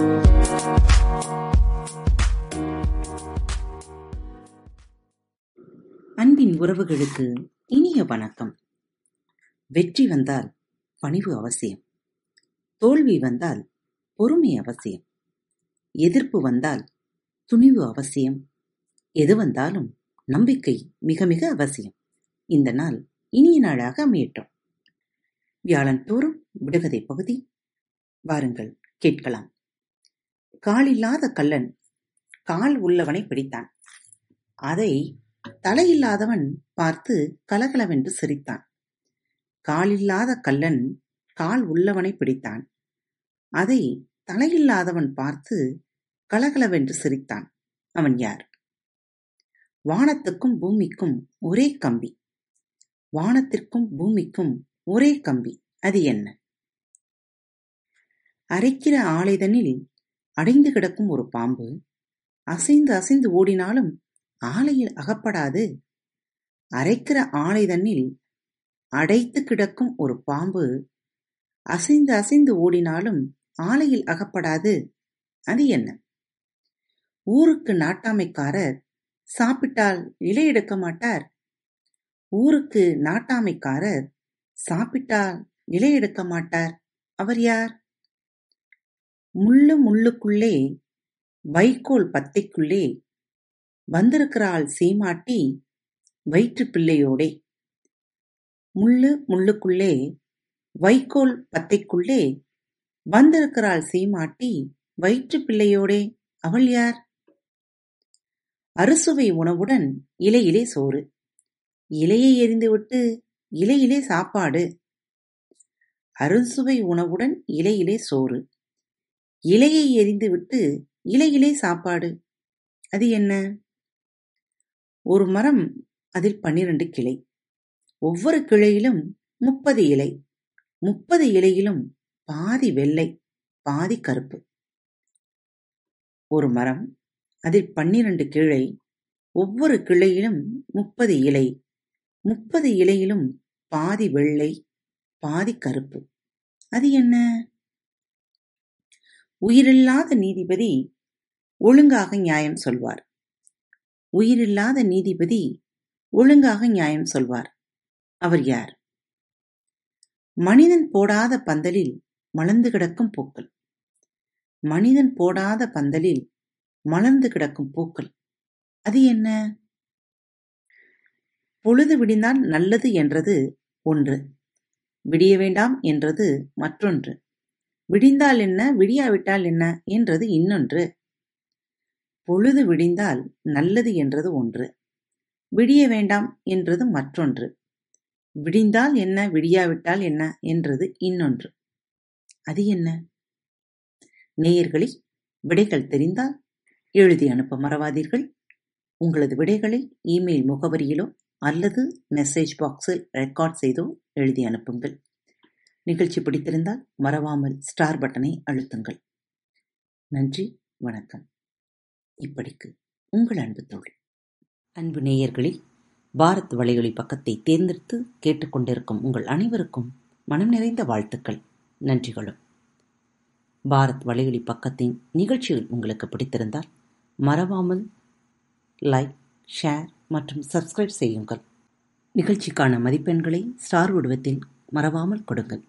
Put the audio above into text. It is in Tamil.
அன்பின் உறவுகளுக்கு இனிய வணக்கம். வெற்றி வந்தால் பணிவு அவசியம். தோல்வி வந்தால் பொறுமை அவசியம். எதிர்ப்பு வந்தால் துணிவு அவசியம். எது வந்தாலும் நம்பிக்கை மிக மிக அவசியம். இந்த நாள் இனிய நாளாக அமையட்டும். வியாழன் தோறும் விடுகதை பகுதி வாருங்கள் கேட்கலாம். காலில்லாத கள்ளன். கால் உள்ளவனை பிடித்தான். அதை தலையில்லாதவன் பார்த்து கலகலவென்று சிரித்தான். காலில்லாத கள்ளன் கால் உள்ளவனை பிடித்தான். அதை தலையில்லாதவன் பார்த்து கலகலவென்று சிரித்தான். அவன் யார்? வானத்துக்கும் பூமிக்கும் ஒரே கம்பி. வானத்திற்கும் பூமிக்கும் ஒரே கம்பி. அது என்ன? அரைக்கிற ஆலைதனில் அடைந்து கிடக்கும் ஒரு பாம்பு அசைந்து அசைந்து ஓடினாலும் ஆலையில் அகப்படாது. அரைக்கிற ஆலை தண்ணில் அடைத்து கிடக்கும் ஒரு பாம்பு அசைந்து அசைந்து ஓடினாலும் ஆலையில் அகப்படாது. அது என்ன? ஊருக்கு நாட்டாமைக்காரர் சாப்பிட்டால் இலை எடுக்க மாட்டார். ஊருக்கு நாட்டாமைக்காரர் சாப்பிட்டால் இலை எடுக்க மாட்டார். அவர் யார்? முள்ளு முள்ளுக்குள்ளே வைக்கோல் பத்தைக்குள்ளே வந்திருக்கிறாள் சீமாட்டி வயிற்றுப் பிள்ளையோடே முள்ளு முள்ளுக்குள்ளே வைக்கோல் பத்தைக்குள்ளே வந்திருக்கிறாள் சீமாட்டி வயிற்றுப் பிள்ளையோடே அவள் யார்? அறுசுவை உணவுடன் இலையிலே சோறு. இலையை எரிந்துவிட்டு இலையிலே சாப்பாடு. அறுசுவை உணவுடன் இலையிலே சோறு. இலையை எரிந்துவிட்டு இலையிலே சாப்பாடு. அது என்ன? ஒரு மரம் அதில் பன்னிரண்டு கிளை. ஒவ்வொரு கிளையிலும் முப்பது இலை. முப்பது இலையிலும் பாதி வெள்ளை பாதி கருப்பு. ஒரு மரம் அதில் பன்னிரண்டு கிளை. ஒவ்வொரு கிளையிலும் முப்பது இலை. முப்பது இலையிலும் பாதி வெள்ளை பாதி கருப்பு. அது என்ன? உயிரில்லாத நீதிபதி ஒழுங்காக நியாயம் சொல்வார். உயிரில்லாத நீதிபதி ஒழுங்காக நியாயம் சொல்வார். அவர் யார்? மனிதன் போடாத பந்தலில் மலர்ந்து கிடக்கும் பூக்கள். மனிதன் போடாத பந்தலில் மலர்ந்து கிடக்கும் பூக்கள். அது என்ன? பொழுது விடிந்தால் நல்லது என்றது ஒன்று. விடிய வேண்டாம் என்றது மற்றொன்று. விடிந்தால் என்ன? விடியாவிட்டால் என்ன? என்றது இன்னொன்று. பொழுது விடிந்தால் நல்லது என்றது ஒன்று. விடிய வேண்டாம் என்றது மற்றொன்று. விடிந்தால் என்ன? விடியாவிட்டால் என்ன? என்றது இன்னொன்று. அது என்ன? நேயர்களில் விடைகள் தெரிந்தால் எழுதி அனுப்ப மறவாதீர்கள். உங்களது விடைகளை இமெயில் முகவரியிலோ அல்லது மெசேஜ் பாக்ஸில் ரெக்கார்ட் செய்தோ எழுதி அனுப்புங்கள். நிகழ்ச்சி பிடித்திருந்தால் மறவாமல் ஸ்டார் பட்டனை அழுத்துங்கள். நன்றி வணக்கம். இப்படிக்கு உங்கள் அன்பு தோழி. அன்பு நேயர்களில் பாரத் வலையொலி பக்கத்தை தேர்ந்தெடுத்து கேட்டுக்கொண்டிருக்கும் உங்கள் அனைவருக்கும் மனம் நிறைந்த வாழ்த்துக்கள் நன்றிகளும். பாரத் வலையொலி பக்கத்தின் நிகழ்ச்சிகள் உங்களுக்கு பிடித்திருந்தால் மறவாமல் லைக் ஷேர் மற்றும் சப்ஸ்கிரைப் செய்யுங்கள். நிகழ்ச்சிக்கான மதிப்பெண்களை ஸ்டார் உடவத்தில் மறவாமல் கொடுங்கள்.